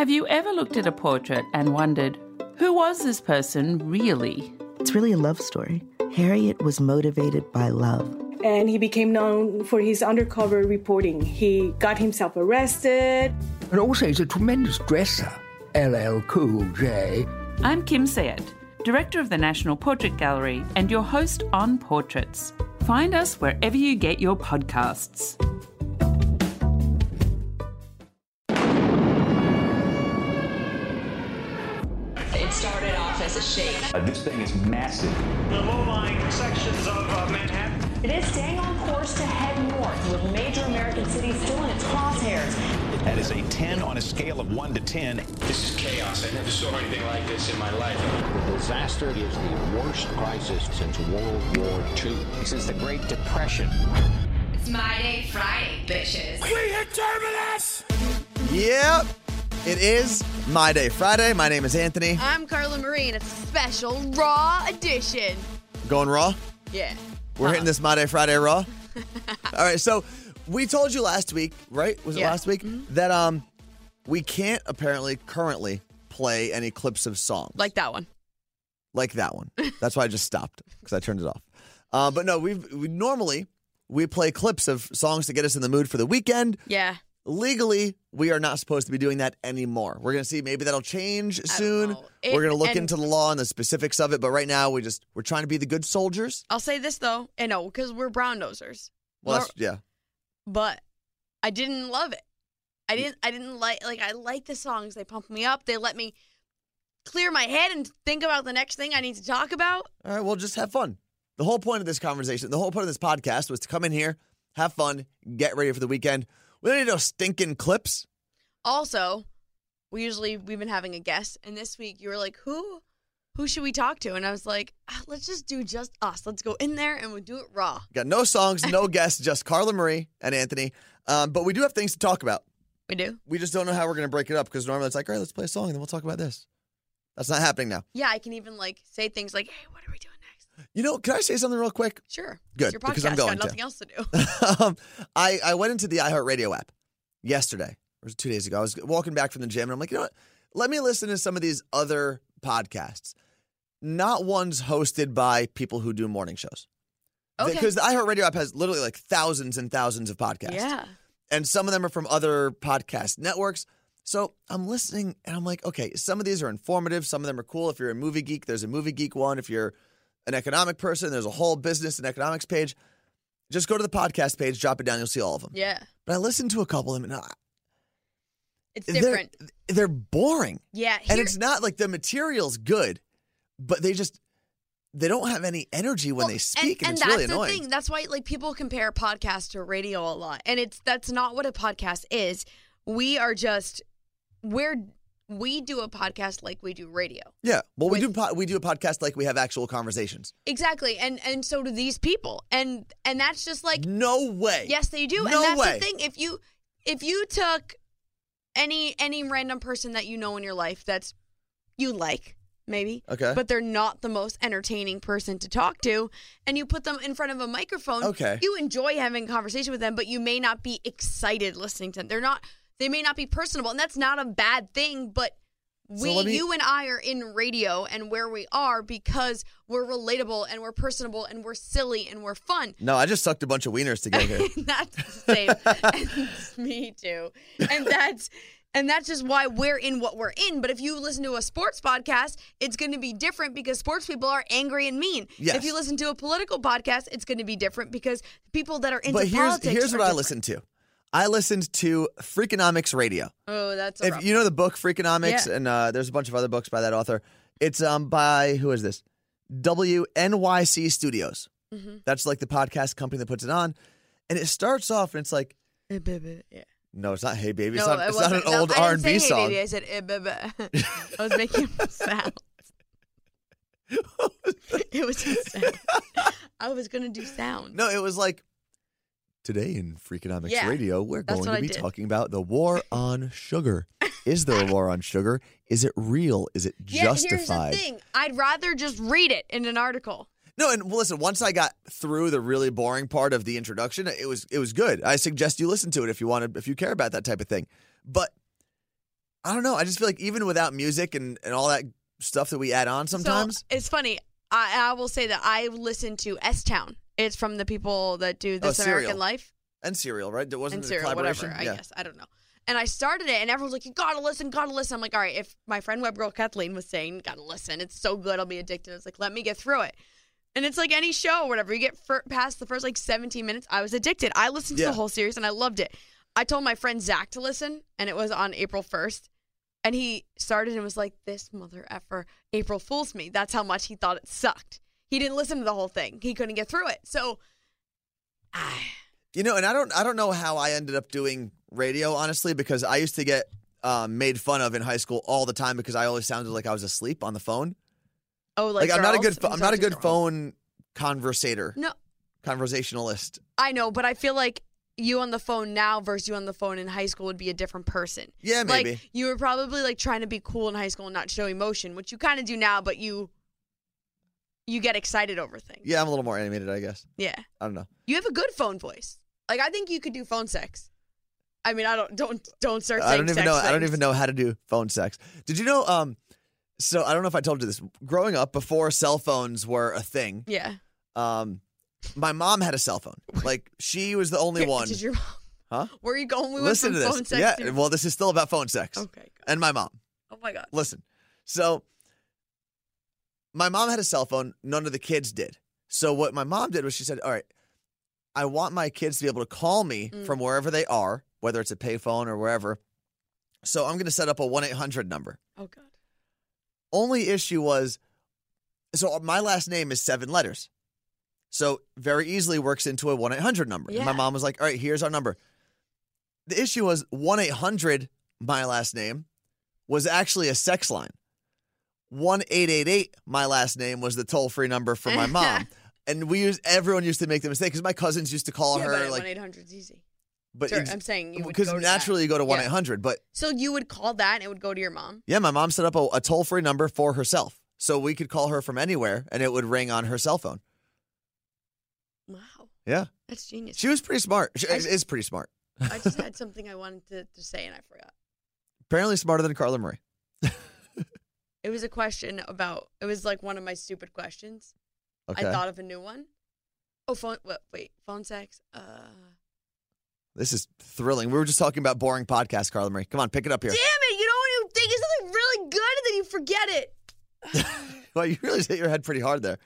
Have you ever looked at a portrait and wondered, who was this person really? It's really a love story. Harriet was motivated by love. And he became known for his undercover reporting. He got himself arrested. And also, he's a tremendous dresser. LL Cool J. I'm Kim Sajet, Director of the National Portrait Gallery and your host on Portraits. Find us wherever you get your podcasts. As a shake. Uh, this thing is massive. The low-lying sections of uh, Manhattan. It is staying on course to head north, with major American cities still in its crosshairs. That is a 10 on a scale of 1 to 10. This is chaos. I never saw anything like this in my life. The disaster is the worst crisis since World War II. Since the Great Depression. It's My Day Friday, bitches. We hit terminus! Yep. It is My Day Friday. My name is Anthony. I'm Carla Marie, and it's a special Raw edition. Going Raw? Yeah. We're uh-huh. hitting this My Day Friday Raw. All right, so we told you last week, right? Was it yeah. last week mm-hmm. that um we can't apparently currently play any clips of songs like that one, like that one. That's why I just stopped because I turned it off. Uh, but no, we've, we normally we play clips of songs to get us in the mood for the weekend. Yeah. Legally, we are not supposed to be doing that anymore. We're going to see maybe that'll change soon. It, we're going to look into the law and the specifics of it, but right now we just we're trying to be the good soldiers. I'll say this though, and no, because we're brown nosers. Well, yeah. But I didn't love it. I didn't. I didn't like. Like I like the songs. They pump me up. They let me clear my head and think about the next thing I need to talk about. All right. Well, just have fun. The whole point of this conversation, the whole point of this podcast, was to come in here, have fun, get ready for the weekend. We don't need no stinking clips. Also, we usually we've been having a guest, and this week you were like, "Who, who should we talk to?" And I was like, ah, "Let's just do just us. Let's go in there and we'll do it raw." Got no songs, no guests, just Carla Marie and Anthony. Um, but we do have things to talk about. We do. We just don't know how we're going to break it up because normally it's like, all right, let's play a song and then we'll talk about this. That's not happening now. Yeah, I can even like say things like, "Hey, what are we doing next?" You know, can I say something real quick? Sure. Good. Your because I'm podcast. going Got nothing to. else to do. um, I I went into the iHeartRadio app yesterday. Or was it two days ago? I was walking back from the gym and I'm like, you know what? Let me listen to some of these other podcasts. Not ones hosted by people who do morning shows. Okay. Because the iHeartRadio app has literally like thousands and thousands of podcasts. Yeah. And some of them are from other podcast networks. So I'm listening and I'm like, okay, some of these are informative. Some of them are cool. If you're a movie geek, there's a movie geek one. If you're an economic person, there's a whole business and economics page. Just go to the podcast page, drop it down, you'll see all of them. Yeah. But I listened to a couple of them and I, It's different. They're, they're boring. Yeah. and it's not like the material's good, but they just they don't have any energy when Well, they speak, and, and it's that's really the annoying. thing. That's why like people compare podcast to radio a lot, and it's that's not what a podcast is. We are just we're we do a podcast like we do radio. Yeah, well, we With- do po- we do a podcast like we have actual conversations. Exactly, and and so do these people, and and that's just like No way. yes, they do, No and that's way. the thing. If you if you took any any random person that you know in your life that's you like maybe Okay. but they're not the most entertaining person to talk to and you put them in front of a microphone Okay. you enjoy having a conversation with them but you may not be excited listening to them they're not they may not be personable and that's not a bad thing but we let me- you and i are in radio and where we are because we're relatable and we're personable and we're silly and we're fun No, I just sucked a bunch of wieners together. that's the same. and me too. And that's and that's just why we're in what we're in. But if you listen to a sports podcast, it's going to be different because sports people are angry and mean. Yes. If you listen to a political podcast, it's going to be different because people that are into but here's politics. here's what I different. listened to. I listened to Freakonomics Radio. Oh, that's If you know the book Freakonomics, Yeah. and uh, there's a bunch of other books by that author. It's um by who is this? WNYC Studios. Mhm. That's like the podcast company that puts it on, and it starts off and it's like, Eh, baby, Yeah. no, it's not Hey Baby. It's No, not, it it's not an. No, old R and B "Hey, song. baby." I said, eh, baby. I was making a sound. it was a sound. I was gonna do sound. No, it was like today in Freakonomics Yeah, Radio, we're going to be talking about the war on sugar. Is there a war on sugar? Is it real? Is it Yeah, justified? here's the thing. I'd rather just read it in an article. No, and listen. Once I got through the really boring part of the introduction, it was it was good. I suggest you listen to it if you want to, if you care about that type of thing. But I don't know. I just feel like even without music and, and all that stuff that we add on sometimes. So it's funny. I, I will say that I listen to S Town. It's from the people that do Oh, This American Serial. Life and Serial, right? There wasn't and a collaboration. whatever. I guess I don't know. And I started it, and everyone's like, "You gotta listen, gotta listen." I'm like, "All right." If my friend web girl Kathleen was saying, "Gotta listen," it's so good, I'll be addicted. It's like, let me get through it. And it's like any show or whatever. You get fir- past the first like 17 minutes, I was addicted. I listened to Yeah. the whole series and I loved it. I told my friend Zach to listen, and it was on April 1st. And he started and was like, "This mother effer April fools me." That's how much he thought it sucked. He didn't listen to the whole thing. He couldn't get through it. So, I. You know, and I don't I don't know how I ended up doing radio, honestly, because I used to get um, made fun of in high school all the time because I always sounded like I was asleep on the phone. oh, like, Like, I'm not a good I'm not a good girls. phone conversator, No, conversationalist. I know, but I feel like you on the phone now versus you on the phone in high school would be a different person. Yeah, maybe. Like you were probably like trying to be cool in high school and not show emotion, which you kind of do now, but you you get excited over things. Yeah, I'm a little more animated, I guess. Yeah. I don't know. You have a good phone voice. Like I think you could do phone sex. I mean, I don't don't don't start I don't even know. I don't even know how to do phone sex. Did you know? Um, so I don't know if I told you this. Growing up, before cell phones were a thing, Yeah. um, my mom had a cell phone. Like she was the only one. Did your mom? Huh? Where are you going? We Listen went to this. phone sex yeah. to- Well, this is still about phone sex. Okay. good. And my mom. Oh my god. Listen. So my mom had a cell phone. None of the kids did. So what my mom did was she said, "All right, I want my kids to be able to call me Mm. from wherever they are, whether it's a payphone or wherever. So I'm going to set up a one eight hundred number. Oh god. Only issue was, so my last name is seven letters. So very easily works into a 1 800 number. And my mom was like, all right, here's our number. The issue was 1 800, my last name, was actually a sex line. 1 888, my last name, was the toll free number for my mom. and we used, everyone used to make the mistake because my cousins used to call yeah, her like, one eight hundred is easy. but Sorry, ex- I'm saying because naturally that. you go to one eight hundred. But So you would call that and it would go to your mom. yeah, my mom set up a, a toll free number for herself. So we could call her from anywhere and it would ring on her cell phone. Wow, Yeah. that's genius. She was pretty smart. She I- is pretty smart. I just had something I wanted to, to say and I forgot. Apparently smarter than Carla Marie. It was a question about. It was like one of my stupid questions. Okay. I thought of a new one. Oh, phone. Wait, wait phone sex. Uh, This is thrilling. We were just talking about boring podcasts, Carla Marie. Come on, pick it up here. damn it! You know when you think of something really good and then you forget it. well, you really hit your head pretty hard there.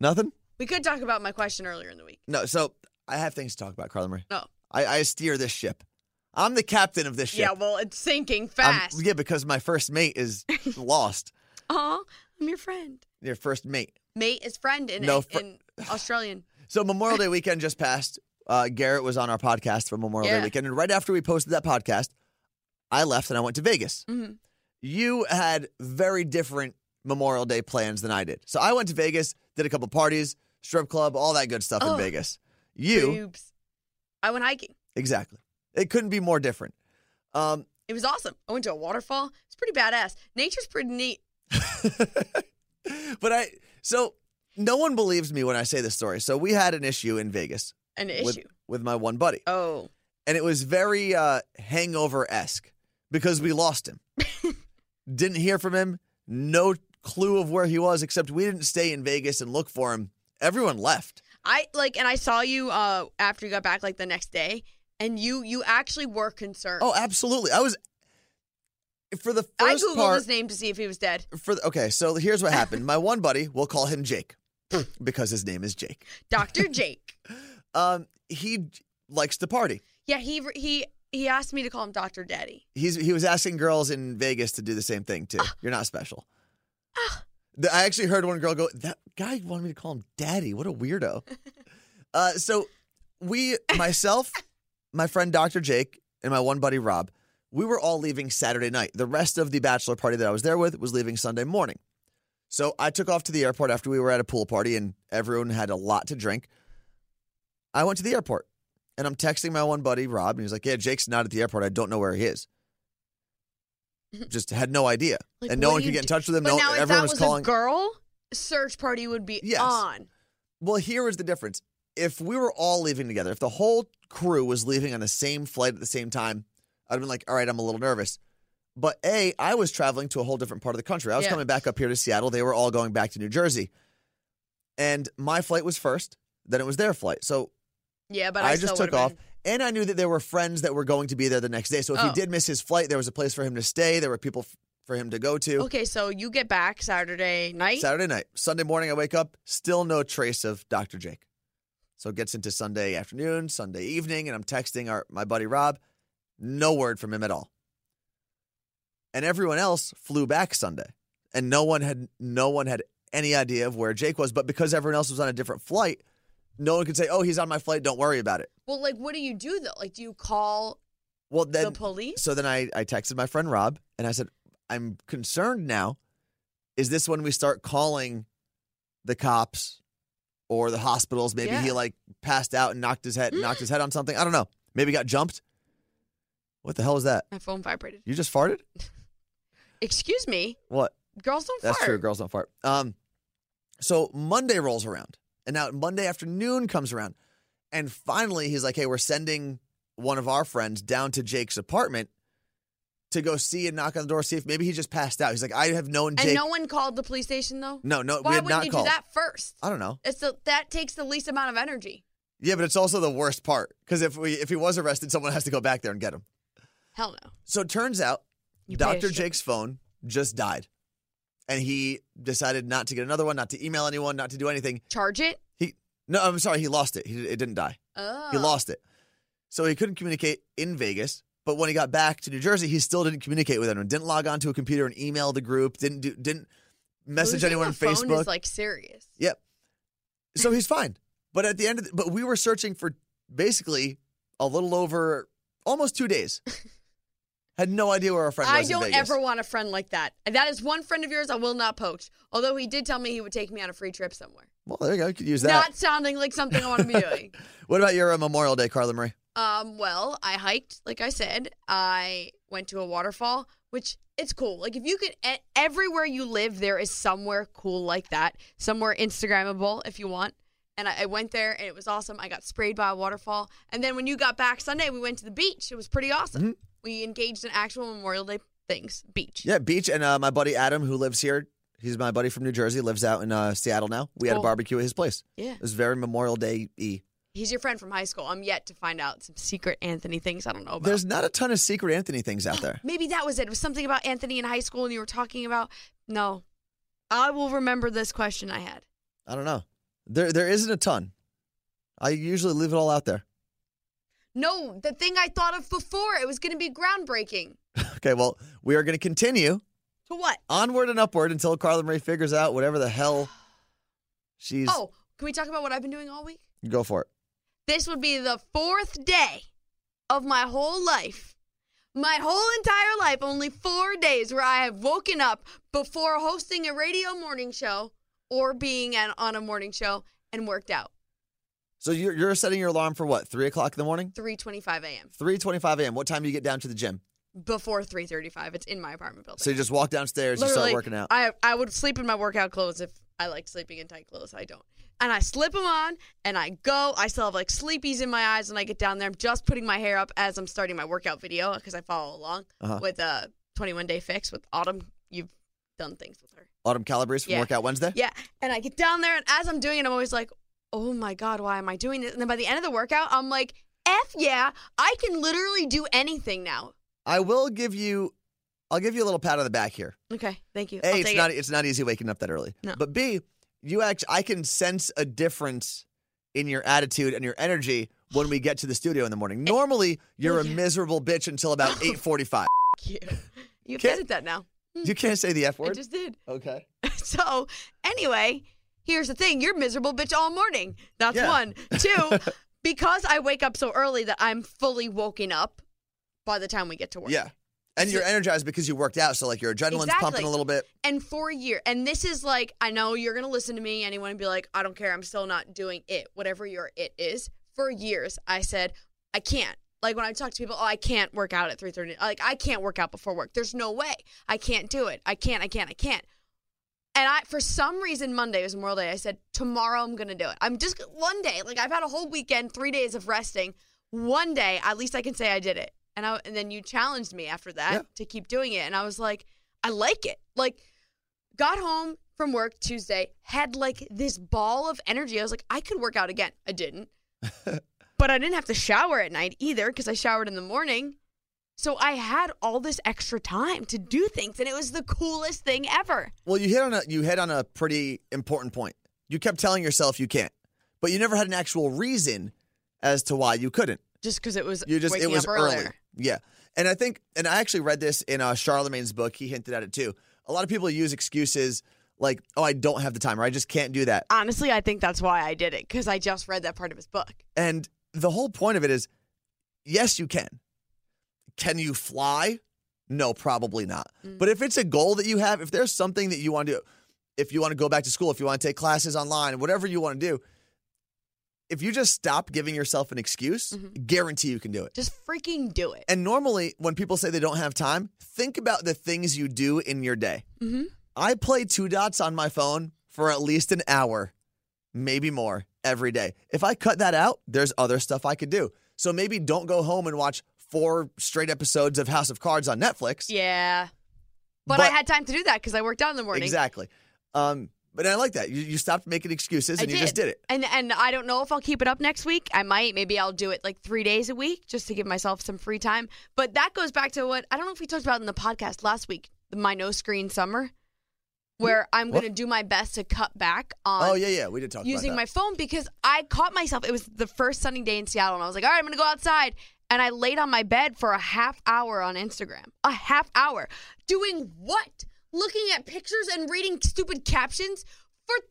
Nothing? We could talk about my question earlier in the week. No. So I have things to talk about, Carla Marie. No. I, I steer this ship. I'm the captain of this ship. Yeah, well, it's sinking I'm- fast. yeah, because my first mate is lost. Aw, I'm your friend. Your first mate. Mate is friend in, No, fr- in Australian. So Memorial Day weekend just passed. Uh, Garrett was on our podcast for Memorial Day weekend, and right after we posted that podcast, I left and I went to Vegas. Mhm. You had very different Memorial Day plans than I did. So I went to Vegas, did a couple parties, strip club, all that good stuff in Oh. Vegas. You Boobs. I went hiking. exactly. It couldn't be more different. Um, It was awesome. I went to a waterfall. It's pretty badass. Nature's pretty neat. but I so no one believes me when I say this story. So we had an issue in Vegas An with, issue. with my one buddy. Oh. and it was very uh, hangover esque because we lost him. didn't hear from him. No clue of where he was, except we didn't stay in Vegas and look for him. Everyone left. I like, and I saw you uh after you got back like the next day, and you you actually were concerned. Oh, absolutely. I was for the first I googled part. his name to see if he was dead. For the, okay, so here's what happened. My one buddy, we'll call him Jake because his name is Jake. Doctor Jake. Um, he likes to party. Yeah, he he he asked me to call him Doctor Daddy. He's he was asking girls in Vegas to do the same thing too. Ah. You're not special. The- I actually heard one girl go, "That guy wanted me to call him Daddy. What a weirdo." uh, so we, myself, my friend Dr. Jake, and my one buddy Rob, we were all leaving Saturday night. The rest of the bachelor party that I was there with was leaving Sunday morning. So I took off to the airport after we were at a pool party and everyone had a lot to drink. I went to the airport and I'm texting my one buddy Rob, and he's like, "Yeah, Jake's not at the airport. I don't know where he is." Just had no idea, Like, and no one could get in touch with him. No, now, everyone was, was calling. a girl, search party would be Yes. on. Well, here is the difference. If we were all leaving together, if the whole crew was leaving on the same flight at the same time, I'd have been like, all right, I'm a little nervous. But A, I was traveling to a whole different part of the country. I was Yeah. coming back up here to Seattle. They were all going back to New Jersey. And my flight was first, then it was their flight. So Yeah, but I, I, just took off. been- And I knew that there were friends that were going to be there the next day. So if Oh. he did miss his flight, there was a place for him to stay. There were people f- for him to go to. Okay, so you get back Saturday night. Saturday night. Sunday morning, I wake up, still no trace of Dr. Jake. So it gets into Sunday afternoon, Sunday evening, and I'm texting our, my buddy Rob. No word from him at all. And everyone else flew back Sunday, and no one had no one had any idea of where Jake was. But because everyone else was on a different flight, no one could say, "Oh, he's on my flight. Don't worry about it." Well, like, what do you do though? Like, do you call Well, then the police? So then I, I texted my friend Rob and I said, I'm concerned now. Is this when we start calling the cops or the hospitals? Maybe he like passed out and knocked his head knocked his head on something. I don't know. Maybe got jumped. What the hell is that? My phone vibrated. You just farted? Excuse me, What? girls don't That's fart. That's true. Girls don't fart. Um, so Monday rolls around, and now Monday afternoon comes around, and finally he's like, "Hey, we're sending one of our friends down to Jake's apartment to go see and knock on the door, see if maybe he just passed out." He's like, "I have known Jake." And no one called the police station though. no, no, Why we had wouldn't not you called. do that first? I don't know. It's the, that takes the least amount of energy. Yeah, but it's also the worst part because if we if he was arrested, someone has to go back there and get him. Hell no. So it turns out You pay a Dr. shit. Jake's phone just died. And he decided not to get another one, not to email anyone, not to do anything. Charge it. He no, I'm sorry, he lost it. He, it didn't die. Oh. He lost it. So he couldn't communicate in Vegas. But when he got back to New Jersey, he still didn't communicate with anyone. Didn't log onto a computer and email the group. Didn't do didn't message Losing anyone on phone Facebook. Is like serious. Yep. So he's fine. But at the end of the, but we were searching for basically a little over almost two days. Had no idea where our friend I was. in don't ever want a friend like that. That is one friend of yours I will not poach. Although he did tell me he would take me on a free trip somewhere. Well, there you go. You could use that. Not sounding like something I want to be doing. What about your uh, Memorial Day, Carla Marie? Um, well, I hiked, like I said. I went to a waterfall, which it's cool. Like if you could, everywhere you live, there is somewhere cool like that, somewhere Instagrammable if you want. And I, I went there, and it was awesome. I got sprayed by a waterfall, and then when you got back Sunday, we went to the beach. It was pretty awesome. Mm-hmm. We engaged in actual Memorial Day things, beach. Yeah, beach. And uh, my buddy Adam, who lives here, he's my buddy from New Jersey, lives out in uh, Seattle now. We had a barbecue at his place. Yeah. It was very Memorial Day y. He's your friend from high school. I'm yet to find out some secret Anthony things I don't know about. There's not a ton of secret Anthony things out there. Maybe that was it. It was something about Anthony in high school and you were talking about. No. I will remember this question I had. I don't know. There, there isn't a ton. I usually leave it all out there. No, the thing I thought of before, it was going to be groundbreaking. Okay, well, we are going to continue To what? onward and upward until Carla Marie figures out whatever the hell she's. Oh, can we talk about what I've been doing all week? Go for it. This would be the fourth day of my whole life. My whole entire life, only four days where I have woken up before hosting a radio morning show or being an, on a morning show and worked out. So you're, you're setting your alarm for what? Three o'clock in the morning? 3:25 a.m. Three twenty-five a.m. What time do you get down to the gym? before 3:35. It's in my apartment building. So you just walk downstairs, you start working out. I I would sleep in my workout clothes if I like sleeping in tight clothes. I don't. And I slip them on and I go. I still have like sleepies in my eyes when I get down there. I'm just putting my hair up as I'm starting my workout video because I follow along Uh-huh. with a 21 day fix with Autumn. You've done things with her. Autumn Calabrese from Yeah. Workout Wednesday. Yeah. And I get down there and as I'm doing it, I'm always like, oh my God, why am I doing this? And then by the end of the workout, I'm like, F yeah, I can literally do anything now. I will give you, I'll give you a little pat on the back here. Okay, thank you. A, it's not it. it's not easy waking up that early. No. But B, you actually I can sense a difference in your attitude and your energy when we get to the studio in the morning. Normally, you're a miserable bitch until about 8:45. you. You Can't- said that now. Hmm. you can't say the F I word. I just did. Okay. So anyway, here's the thing: you're miserable, bitch, all morning. That's Yeah. one. Two, because I wake up so early that I'm fully woken up by the time we get to work. Yeah. And you're energized because you worked out, so like your adrenaline's Exactly. pumping a little bit. And for a year, and this is like, I know you're gonna listen to me, anyone and be like, I don't care, I'm still not doing it, whatever your it is. For years, I said, I can't. Like when I talk to people, oh, I can't work out at 3:30. Like I can't work out before work. There's no way. I can't do it. I can't. I can't. I can't. And I, for some reason, Monday was Memorial Day. I said, tomorrow I'm gonna do it. I'm just one day. Like I've had a whole weekend, three days of resting. One day, at least I can say I did it. And I and then you challenged me after that Yeah. to keep doing it. And I was like, I like it. Like, got home from work Tuesday, had like this ball of energy. I was like, I could work out again. I didn't. but I didn't have to shower at night either because I showered in the morning. So I had all this extra time to do things, and it was the coolest thing ever. Well, you hit on a you hit on a pretty important point. You kept telling yourself you can't, but you never had an actual reason as to why you couldn't. Just because it was You just waking it was up earlier. early. Yeah. And I think and I actually read this in uh, Charlemagne's book. He hinted at it too. A lot of people use excuses like, "Oh, I don't have the time," or "I just can't do that." Honestly, I think that's why I did it because I just read that part of his book. And the whole point of it is yes, you can. Can you fly? No, probably not. Mm. But if it's a goal that you have, if there's something that you want to do, if you want to go back to school, if you want to take classes online, whatever you want to do, if you just stop giving yourself an excuse, Mm-hmm. guarantee you can do it. Just freaking do it. And normally, when people say they don't have time, think about the things you do in your day. Mhm. I play two dots on my phone for at least an hour, maybe more, every day. If I cut that out, there's other stuff I could do. So maybe don't go home and watch four straight episodes of House of Cards on Netflix. Yeah. But, I had time to do that because I worked out in the morning. Exactly. Um, but I like that. You, you stopped making excuses and you just did it. And and I don't know if I'll keep it up next week. I might. Maybe I'll do it like three days a week just to give myself some free time. But that goes back to what I don't know if we talked about in the podcast last week, my no screen summer, where I'm going to do my best to cut back on Oh, yeah, yeah. We did talk using my phone because I caught myself. It was the first sunny day in Seattle, and I was like, all right, I'm going to go outside. And I laid on my bed for a half hour on Instagram. A half hour. Doing what? Looking at pictures and reading stupid captions for 30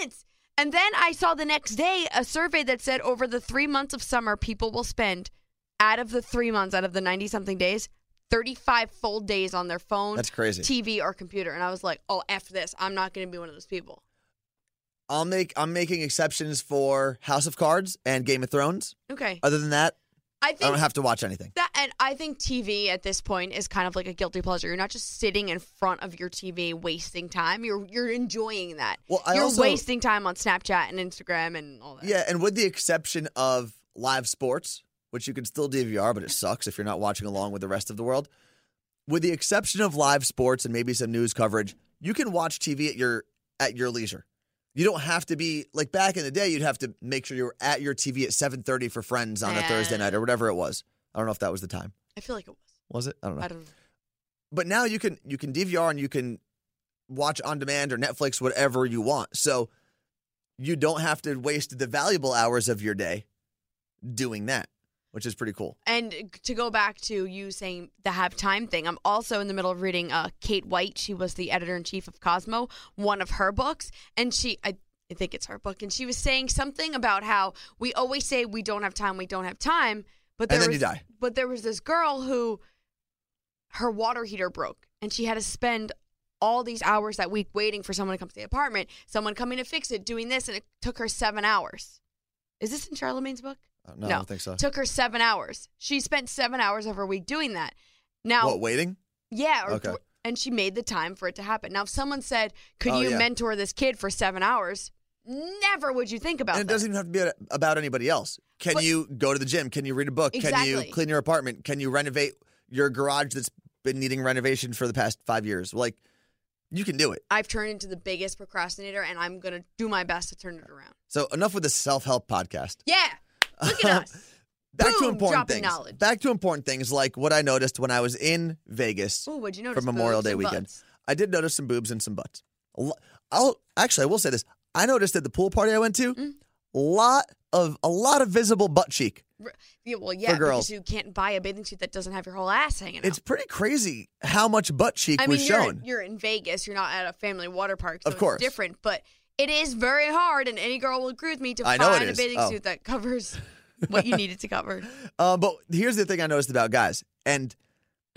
minutes. And then I saw the next day a survey that said over the three months of summer, people will spend, out of the three months, out of the 90 something days, 35 full days on their phone, That's crazy. TV, or computer. And I was like, oh, F this. I'm not going to be one of those people. I'll make I'm making exceptions for House of Cards and Game of Thrones. Okay. Other than that, I I don't have to watch anything. that, and I think TV at this point is kind of like a guilty pleasure. You're not just sitting in front of your TV wasting time. You're you're enjoying that. Well, I you're also- wasting time on Snapchat and Instagram and all that. Yeah, and with the exception of live sports, which you can still DVR, but it sucks if you're not watching along with the rest of the world. With the exception of live sports and maybe some news coverage, you can watch TV at your at your leisure. You don't have to be like back in the day. You'd have to make sure you were at your TV at 7:30 for Friends on a Thursday night or whatever it was. I don't know if that was the time. I feel like it was. Was it? I don't know. I don't know. But now you can you can DVR and you can watch on demand or Netflix whatever you want. So you don't have to waste the valuable hours of your day doing that, which is pretty cool. And to go back to you saying the have time thing, I'm also in the middle of reading uh, Kate White. She was the editor in chief of Cosmo, one of her books, and she I. I think it's her book, and she was saying something about how we always say we don't have time, we don't have time, but there And then was, you die. But there was this girl who her water heater broke, and she had to spend all these hours that week waiting for someone to come to the apartment, someone coming to fix it, doing this, and it took her seven hours. Is this in Charlemagne's book? Uh, No, I don't think so. Took her seven hours. She spent seven hours of her week doing that. Now, What, waiting? yeah, Okay. and she made the time for it to happen. Now, if someone said, "Could Oh, you yeah. mentor this kid for seven hours?" Never would you think about And it that. doesn't even have to be about anybody else. Can But- you go to the gym? Can you read a book? Can you clean your apartment? Can you renovate your garage that's been needing renovation for the past five years? Like, you can do it. I've turned into the biggest procrastinator, and I'm gonna do my best to turn it around. So enough with the self help podcast. Yeah, look at us. Back to important things. knowledge. Back to important things like what I noticed when I was in Vegas Oh, what'd you for? Memorial Boobs Day and weekend. butts. I did notice some boobs and some butts. Lo- I'll actually I will say this. I noticed at the pool party I went to, Mm. lot of a lot of visible butt cheek. R- Yeah, well, yeah, girls. because you can't buy a bathing suit that doesn't have your whole ass hanging out. It's pretty crazy how much butt cheek I mean, was you're, shown. you're in Vegas. You're not at a family water park, so Of course. it's different. But it is very hard, and any girl will agree with me to I find a is. bathing Oh. suit that covers what you need it to cover. Uh, but here's the thing I noticed about guys, and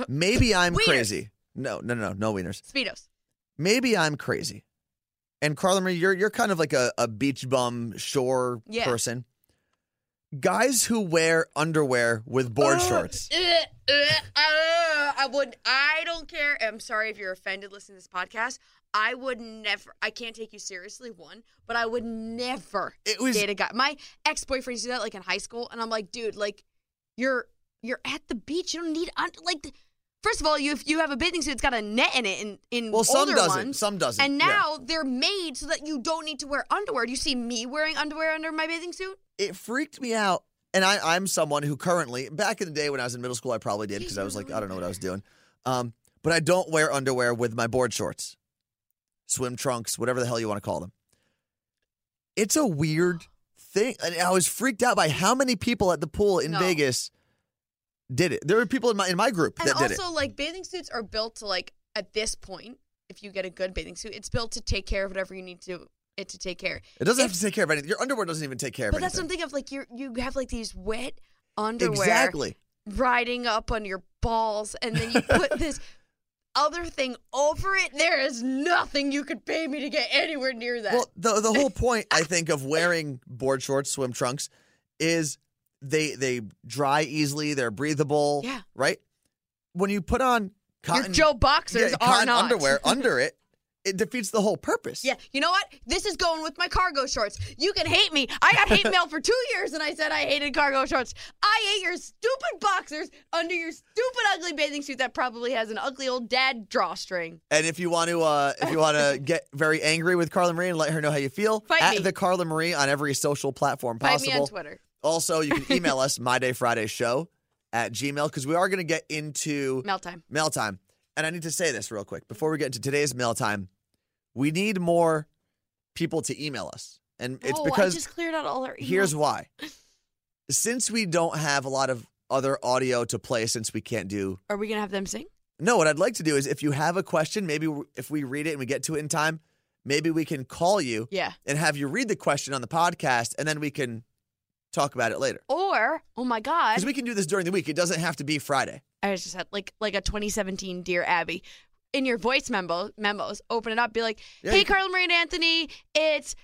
maybe I'm Wieners. crazy. No, no, no, no, wieners. Speedos. Maybe I'm crazy. And Carla Marie, you're you're kind of like a, a beach bum shore Yeah. person. Guys who wear underwear with board shorts. Uh, uh, uh, I would. I don't care. I'm sorry if you're offended listening to this podcast. I would never. I can't take you seriously. One, but I would never It was- date a guy. My ex boyfriend used to do that like in high school, and I'm like, dude, like you're you're at the beach. You don't need like. First of all, you if you have a bathing suit, it's got a net in it. In in Well, some doesn't. ones. Some doesn't, And yeah. now they're made so that you don't need to wear underwear. Do you see me wearing underwear under my bathing suit? It freaked me out. And I, I'm someone who currently, back in the day when I was in middle school, I probably did because I was like, I don't know what I was doing. Um, but I don't wear underwear with my board shorts, swim trunks, whatever the hell you want to call them. It's a weird thing. And I was freaked out by how many people at the pool in No. Vegas did it. There were people in my in my group And that did it. also, like bathing suits are built to like at this point, if you get a good bathing suit, it's built to take care of whatever you need to it to take care. It doesn't If- have to take care of anything. Your underwear doesn't even take care of But that's something of like you you have like these wet underwear Exactly. riding up on your balls, and then you put this other thing over it. There is nothing you could pay me to get anywhere near that. Well, the the whole point I think of wearing board shorts, swim trunks, is they they dry easily. They're breathable. Yeah. Right. When you put on your cotton, Joe boxers yeah, are cotton not underwear under it, it defeats the whole purpose. Yeah, you know what? This is going with my cargo shorts. You can hate me. I got hate mail for two years and I said I hated cargo shorts. I hate your stupid boxers under your stupid ugly bathing suit that probably has an ugly old dad drawstring. And if you want to, uh, if you want to get very angry with Carla Marie and let her know how you feel, Fight at me. the Carla Marie on every social platform possible. Fight me on Twitter. Also, you can email us my day Friday show at gmail because we are going to get into Mail time. mail time. And I need to say this real quick before we get into today's mail time. We need more people to email us. And it's oh, because I just cleared out all our emails. here's why. Since we don't have a lot of other audio to play since we can't do Are we gonna have them sing? No, what I'd like to do is if you have a question, maybe if we read it and we get to it in time, maybe we can call you Yeah. and have you read the question on the podcast and then we can talk about it later. Or oh my god, Because we can do this during the week. It doesn't have to be Friday. I just had like like a 2017 Dear Abby. In your voice memo memos, open it up, be like, Yeah, "Hey, Carla Marie and Anthony, it's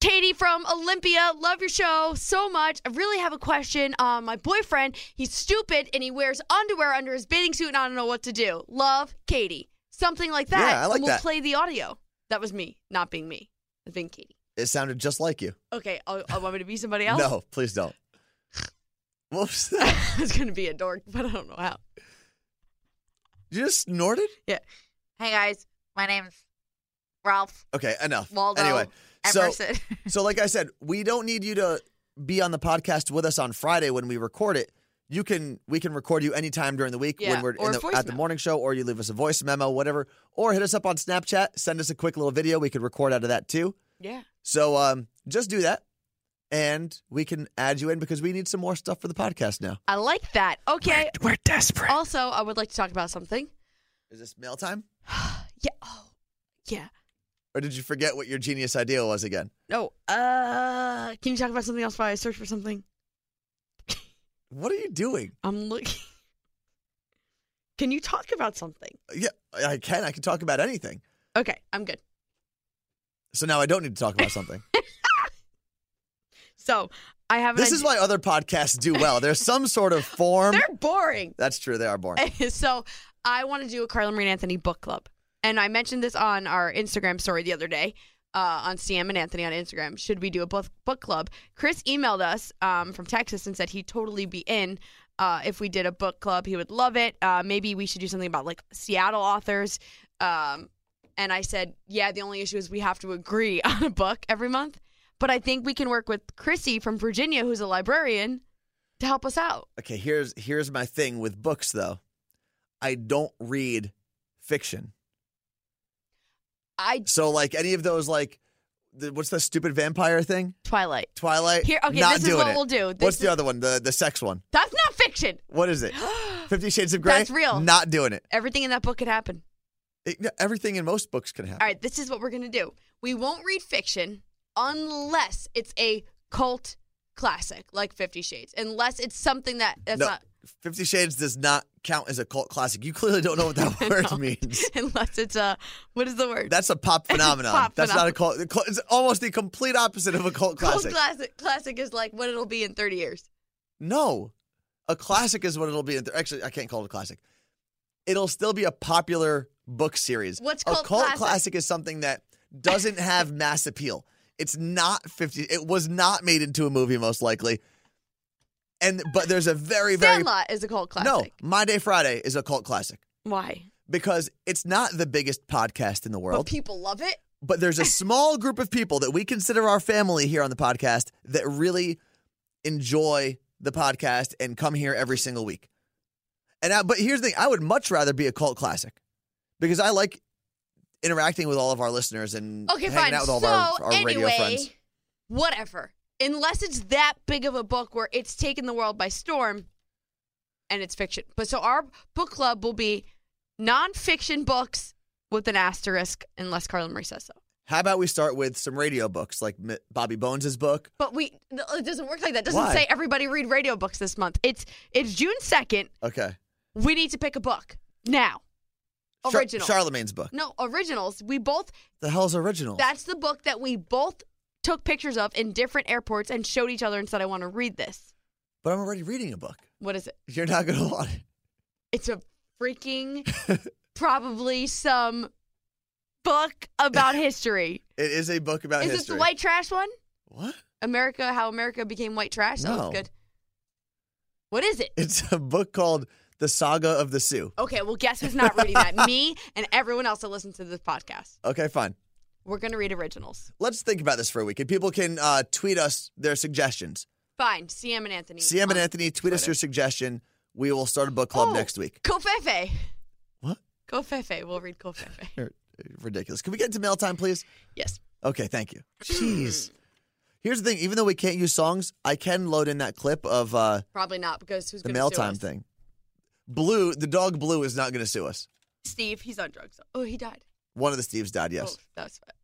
Katie from Olympia. Love your show so much. I really have a question. Um, my boyfriend, he's stupid and he wears underwear under his bathing suit, and I don't know what to do. Love, Katie. Something like that. Yeah, I like and we'll that. play the audio. That was me, not being me. Was being Katie. It sounded just like you. Okay, I, I want me to be somebody else. No, please don't. Whoops. I was gonna be a dork, but I don't know how. You just snorted? Yeah. Hey guys, my name's Ralph Okay, enough. Waldo anyway, so, Emerson. so like I said, we don't need you to be on the podcast with us on Friday when we record it. You can we can record you anytime during the week Yeah, when we're or in the, voice at the memo. morning show, or you leave us a voice memo, whatever, or hit us up on Snapchat. Send us a quick little video. We could record out of that too. yeah. So um, just do that, and we can add you in because we need some more stuff for the podcast now. I like that. Okay. We're desperate. Also, I would like to talk about something. Is this mail time, Yeah. Oh, yeah. or did you forget what your genius idea was again? No. Uh, can you talk about something else while I search for something? What are you doing? I'm looking. Can you talk about something? Yeah, I can. I can talk about anything. Okay, I'm good. So now I don't need to talk about something. So I have. this is why other podcasts do well. There's some sort of form. They're boring. That's true. They are boring. so I want to do a Carla Marie Anthony book club. And I mentioned this on our Instagram story the other day uh, on CM and Anthony on Instagram. Should we do a book, book club? Chris emailed us um, from Texas and said he'd totally be in uh, if we did a book club. He would love it. Uh, maybe we should do something about like Seattle authors. Um, and I said, yeah, the only issue is we have to agree on a book every month. But I think we can work with Chrissy from Virginia, who's a librarian, to help us out. Okay, here's here's my thing with books though. I don't read fiction. I So like any of those like the, what's the stupid vampire thing? Twilight. Twilight. Here, okay, not this is what it. we'll do. This what's is- the other one? The the sex one. That's not fiction. What is it? Fifty Shades of Grey. That's real. Not doing it. Everything in that book could happen. It- Everything in most books can happen. All right, this is what we're going to do. We won't read fiction unless it's a cult classic like 50 Shades. Unless it's something that that's no, not Fifty Shades does not count as a cult classic. You clearly don't know what that word No. means. unless it's a what is the word? That's a pop phenomenon. Pop That's not a cult. It's almost the complete opposite of a cult cult classic. classic classic is like what it'll be in 30 years. No, a classic is what it'll be. In th- actually, I can't call it a classic. It'll still be a popular book series. What's a cult cult classic? classic is something that doesn't have mass appeal. It's not fifty. It was not made into a movie, most likely. And but there's a very very Sandlot is a cult classic. no. My Day Friday is a cult classic Why? because it's not the biggest podcast in the world. But people love it. but there's a small group of people that we consider our family here on the podcast that really enjoy the podcast and come here every single week. And I, but here's the thing: I would much rather be a cult classic because I like interacting with all of our listeners and Okay, hanging fine. out with all so of our, our anyway, radio friends. whatever. Unless it's that big of a book where it's taken the world by storm, and it's fiction. But so our book club will be nonfiction books with an asterisk, unless Carla Marie says so. How about we start with some radio books like Bobby Bones' book? But we it doesn't work like that. It doesn't Why? say everybody read radio books this month. It's it's June second. Okay. We need to pick a book now. Char- Charlemagne's book. no originals. We both. The hell's original? That's the book that we both took pictures of in different airports and showed each other and said, "I want to read this." but I'm already reading a book. What is it? You're not going to want it. It's a freaking probably some book about history. It is a book about is history. Is this the white trash one? What? America, how America became white trash? That No. was good. What is it? It's a book called The Saga of the Sioux. Okay, well, guess who's not reading that? Me and everyone else that listens to this podcast. Okay, fine. We're going to read originals. Let's think about this for a week. And people can uh, tweet us their suggestions. Fine. CM and Anthony. CM and Anthony, tweet us Twitter. your suggestion. We will start a book club Oh, next week. Covfefe. What? Covfefe. We'll read Covfefe. You're- Ridiculous. Can we get into mail time, please? Yes. Okay, thank you. Jeez. Here's the thing. Even though we can't use songs, I can load in that clip of uh, Probably not because who's the going to mail time thing. Blue, the dog Blue, is not going to sue us. Steve, he's on drugs. Oh, he died. One of the Steves died, yes. Oh, that's fine.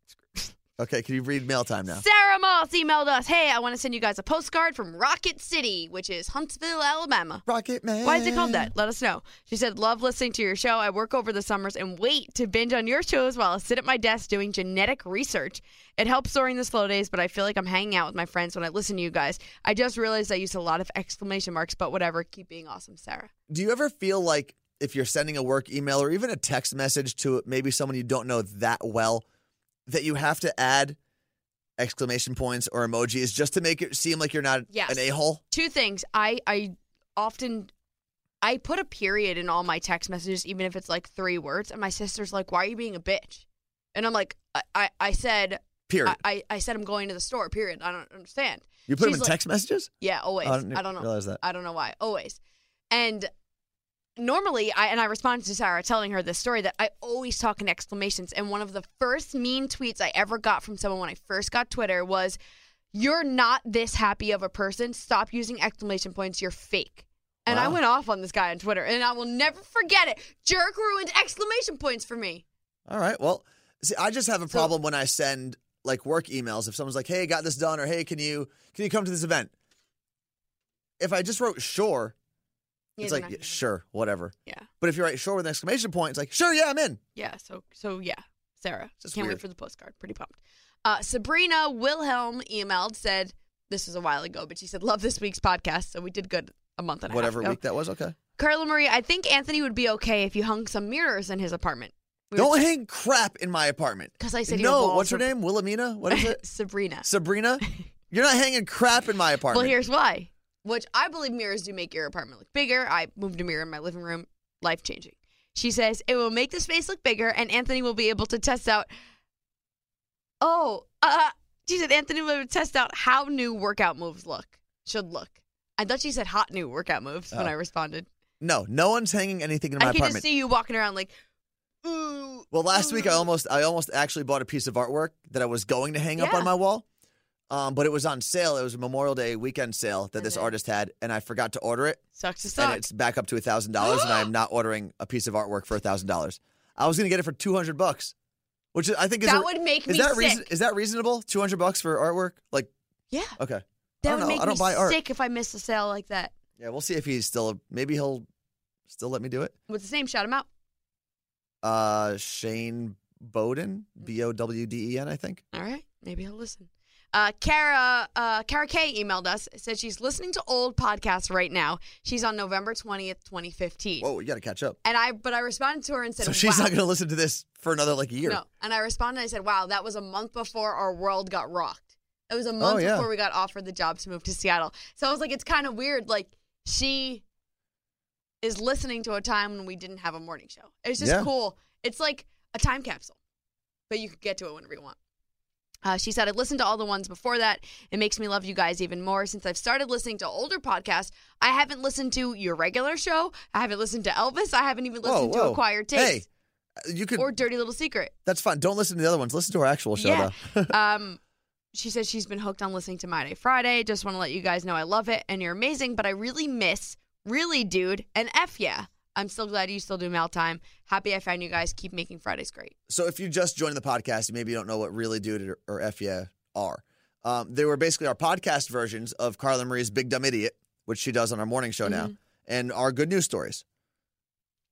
Okay, can you read mail time now? Sarah Moss emailed us, "Hey, I want to send you guys a postcard from Rocket City, which is Huntsville, Alabama. Rocket Man. Why is it called that? Let us know." She said, "Love listening to your show. I work over the summers and wait to binge on your shows while I sit at my desk doing genetic research. It helps during the slow days, but I feel like I'm hanging out with my friends when I listen to you guys. I just realized I used a lot of exclamation marks, but whatever. Keep being awesome, Sarah." Do you ever feel like if you're sending a work email or even a text message to maybe someone you don't know that well, that you have to add exclamation points or emojis just to make it seem like you're not Yes. an a hole? two things. I I often I put a period in all my text messages, even if it's like three words. And my sister's like, "Why are you being a bitch?" And I'm like, "I I, I said Period. I, I said I'm going to the store. Period. I don't understand." you put them in like- text messages? Yeah, always. I I don't, know. realize that. I don't know why. Always. And normally, I and I responded to Sarah telling her this story that I always talk in exclamations. And one of the first mean tweets I ever got from someone when I first got Twitter was, "You're not this happy of a person. Stop using exclamation points. You're fake." And I went off on this guy on Twitter, and I will never forget it. Jerk ruined exclamation points for me. All right. Well, see, I just have a problem when I send like work emails. If someone's like, "Hey, got this done," or "Hey, can you can you come to this event?" If I just wrote "sure," It's like yeah, sure, whatever. Yeah. But if you write "sure" with an exclamation point, it's like, "Sure, yeah, I'm in." Yeah, so so yeah, Sarah. Just Can't weird. wait for the postcard. Pretty pumped. Uh, Sabrina Wilhelm emailed said this was a while ago, but she said love this week's podcast. So we did good a month and a Whatever half ago. week that was, okay. Carla Marie, I think Anthony would be okay if you hung some mirrors in his apartment. We Don't hang crap in my apartment. Because I said no. What's her name? Wilhelmina. What is it? Sabrina. Sabrina. You're not hanging crap in my apartment. Well, here's why. Which I believe mirrors do make your apartment look bigger. I moved a mirror in my living room, life changing. She says it will make the space look bigger, and Anthony will be able to test out. Oh, uh, she said Anthony will be able to test out how new workout moves look should look. I thought she said hot new workout moves when Oh. I responded. no, no one's hanging anything in my apartment. I can just see you walking around like, ooh. Well, last week I almost I almost actually bought a piece of artwork that I was going to hang up on my wall. Um, but it was on sale. It was a Memorial Day weekend sale that And this then- artist had, and I forgot to order it. sucks to say And suck. it's back up to a thousand dollars, and I am not ordering a piece of artwork for a thousand dollars. I was going to get it for two hundred bucks, which I think is That a- would make is me that reason sick. is that reasonable? Two hundred bucks for artwork? Like, Yeah, okay, I that don't would know. make I don't me buy art. sick if I missed a sale like that. Yeah, we'll see if he's still. Maybe he'll still let me do it. What's his name? Shout him out. Uh, Shane Bowden, Mm. B O W D E N, I think. All right, maybe he'll listen. Uh, Kara, uh, Kara K emailed us. Said she's listening to old podcasts right now. She's on November twentieth, twenty fifteen. Whoa, you got to catch up. And I, but I responded to her and said, So she's wow. not going to listen to this for another like a year. No, and I responded. I said, "Wow, that was a month before our world got rocked." It was a month Oh, yeah. before we got offered the job to move to Seattle. So I was like, it's kind of weird. Like she is listening to a time when we didn't have a morning show. It's just Yeah. cool. It's like a time capsule, but you can get to it whenever you want. Uh, she said, I listened to all the ones before that. It makes me love you guys even more. Since I've started listening to older podcasts, I haven't listened to your regular show. I haven't listened to Elvis. I haven't even Whoa, listened to whoa. Acquired Hey, you could. or Dirty Little Secret. that's fine. Don't listen to the other ones. Listen to our actual show, yeah. though. um, she says she's been hooked on listening to My Day Friday. Just want to let you guys know I love it and you're amazing, but I really miss Really Dude and F Yeah. I'm still glad you still do mail time. Happy I found you guys. Keep making Fridays great. So if you just joined the podcast, maybe you don't know what Really Dude or, or F Yeah are. Um, they were basically our podcast versions of Carla Marie's Big Dumb Idiot, which she does on our morning show now, Mhm. and our good news stories.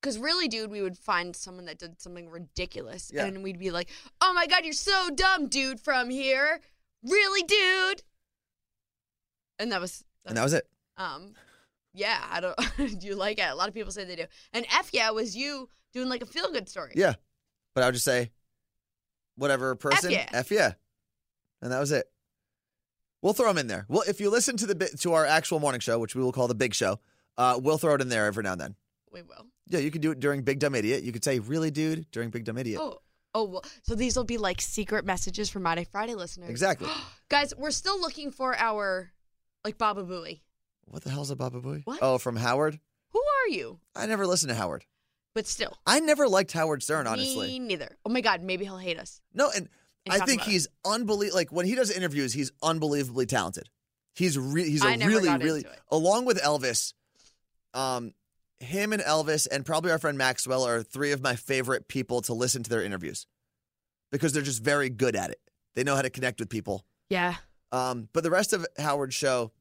Because really, dude, we would find someone that did something ridiculous, Yeah. and we'd be like, "Oh my god, you're so dumb, dude!" From here, really, dude. And that was, And that was it. um, yeah. I don't. do you like it? A lot of people say they do. And F yeah was you doing like a feel good story. Yeah. But I would just say, whatever person, yeah. F yeah. And that was it. We'll throw them in there. Well, if you listen to the bi- to our actual morning show, which we will call the Big Show, uh, we'll throw it in there every now and then. We will. Yeah, you can do it during Big Dumb Idiot. You could say, "Really, dude," during Big Dumb Idiot. Oh, oh. Well, so these will be like secret messages for My Day Friday listeners. Exactly. Guys, we're still looking for our like Baba Booey. What the hell's a Baba Booey? What? Oh, from Howard. Who are you? I never listened to Howard. But still, I never liked Howard Stern, me honestly. neither. Oh my God, maybe he'll hate us. No, and, And I think he's unbelievable. Like when he does interviews, he's unbelievably talented. He's re- he's a I never really really along with Elvis. Um, him and Elvis and probably our friend Maxwell are three of my favorite people to listen to their interviews because they're just very good at it. They know how to connect with people. Yeah. Um, but the rest of Howard's show,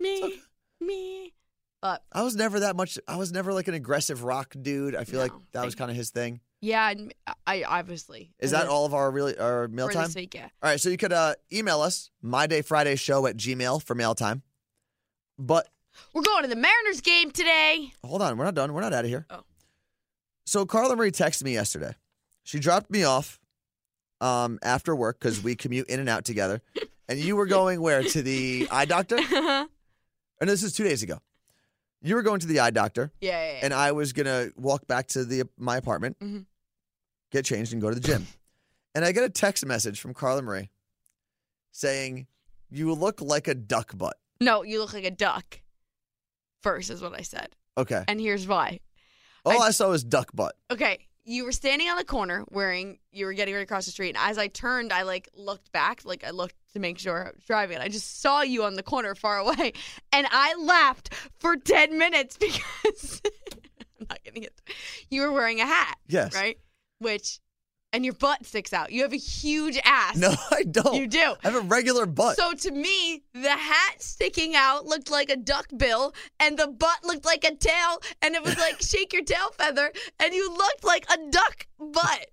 Me, me. But I was never that much. I was never like an aggressive rock dude. I feel like No, that was kind of his thing. yeah, and I obviously Is that all of our really our mail time? this week? Yeah. All right, so you could uh, email us mydayfridayshow at gmail for mail time. But We're going to the Mariners game today. hold on, we're not done. We're not out of here. Oh. So Carla Marie texted me yesterday. She dropped me off um, after work because we commute in and out together. And you were going where? To the eye doctor? And this is two days ago. You were going to the eye doctor, Yeah, yeah, yeah. and I was gonna walk back to the my apartment, Mhm. get changed, and go to the gym. and I get a text message from Carla Marie saying, "You look like a duck butt." no, you look like a duck. First is what I said, Okay. and here's why. All I, saw was duck butt. Okay, you were standing on the corner wearing, you were getting ready to cross the street. And as I turned, I like looked back, like I looked to make sure I was driving. I just saw you on the corner far away. And I laughed for 10 minutes because I'm not getting it. You were wearing a hat. Yes. Right? Which, and your butt sticks out. You have a huge ass. No, I don't. You do. I have a regular butt. So to me, the hat sticking out looked like a duck bill, and the butt looked like a tail, and it was like shake your tail feather, and you looked like a duck butt.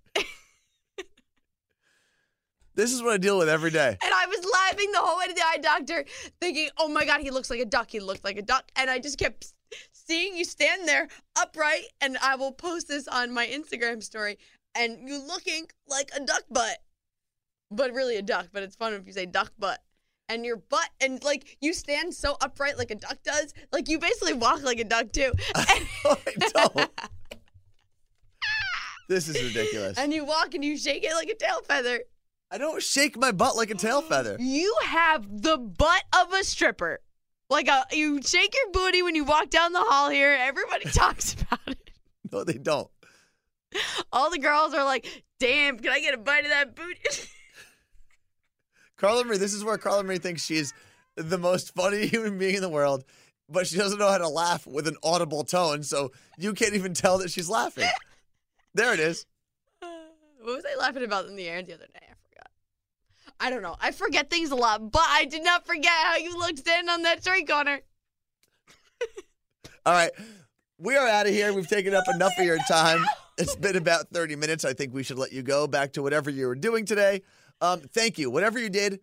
This is what I deal with every day. And I was laughing the whole way to the eye doctor, thinking, "Oh my god, he looks like a duck. He looked like a duck." And I just kept seeing you stand there upright, and I will post this on my Instagram story, and you looking like a duck butt, but really a duck. But it's fun if you say duck butt. And your butt, and like you stand so upright like a duck does, like you basically walk like a duck too. I. This is ridiculous. and you walk and you shake it like a tail feather. I don't shake my butt like a tail feather. You have the butt of a stripper. Like a you shake your booty when you walk down the hall here. Everybody talks about it. No, they don't. All the girls are like, "Damn, can I get a bite of that booty?" Carla Marie, this is where Carla Marie thinks she's the most funny human being in the world, but she doesn't know how to laugh with an audible tone, so you can't even tell that she's laughing. There it is. what was I laughing about in the air the other day? I don't know. I forget things a lot, but I did not forget how you looked standing on that street corner. All right. We are out of here. We've taken up enough of your time. It's been about 30 minutes. I think we should let you go back to whatever you were doing today. Um, thank you. Whatever you did,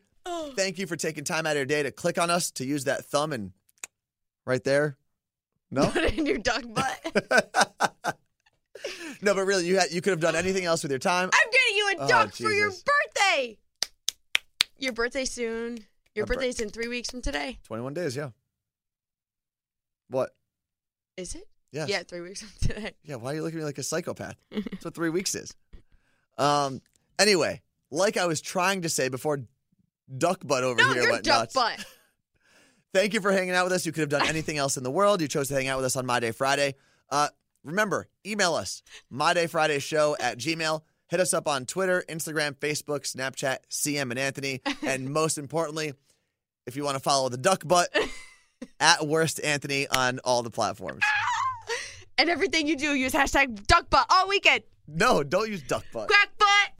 thank you for taking time out of your day to click on us, to use that thumb and right there. No? Put it in your duck butt. no, but really, you had, you could have done anything else with your time. I'm getting you a Oh, duck for your birthday. Your birthday soon. Your My birthday's in three weeks from today. 21 days, yeah. What? Is it? Yes. Yeah, three weeks from today. Yeah, why are you looking at me like a psychopath? That's what three weeks is. Um. Anyway, like I was trying to say before Duck Butt over No, here you're went duck nuts. butt. Thank you for hanging out with us. You could have done anything else in the world. You chose to hang out with us on My Day Friday. Uh, remember, email us, My Day Friday Show at Gmail. Hit us up on Twitter, Instagram, Facebook, Snapchat, CM and Anthony. And most importantly, if you want to follow the duck butt, at Worst Anthony on all the platforms. And everything you do, use hashtag duck butt all weekend. No, don't use duck butt. Quack butt.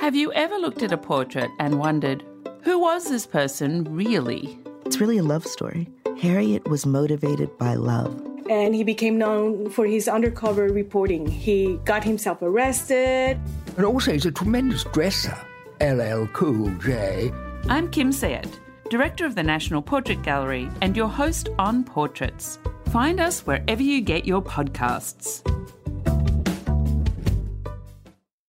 Have you ever looked at a portrait and wondered, who was this person really? It's really a love story. Harriet was motivated by love. And he became known for his undercover reporting. He got himself arrested. And also, he's a tremendous dresser. LL Cool J. I'm Kim Sajet, Director of the National Portrait Gallery and your host on Portraits. Find us wherever you get your podcasts.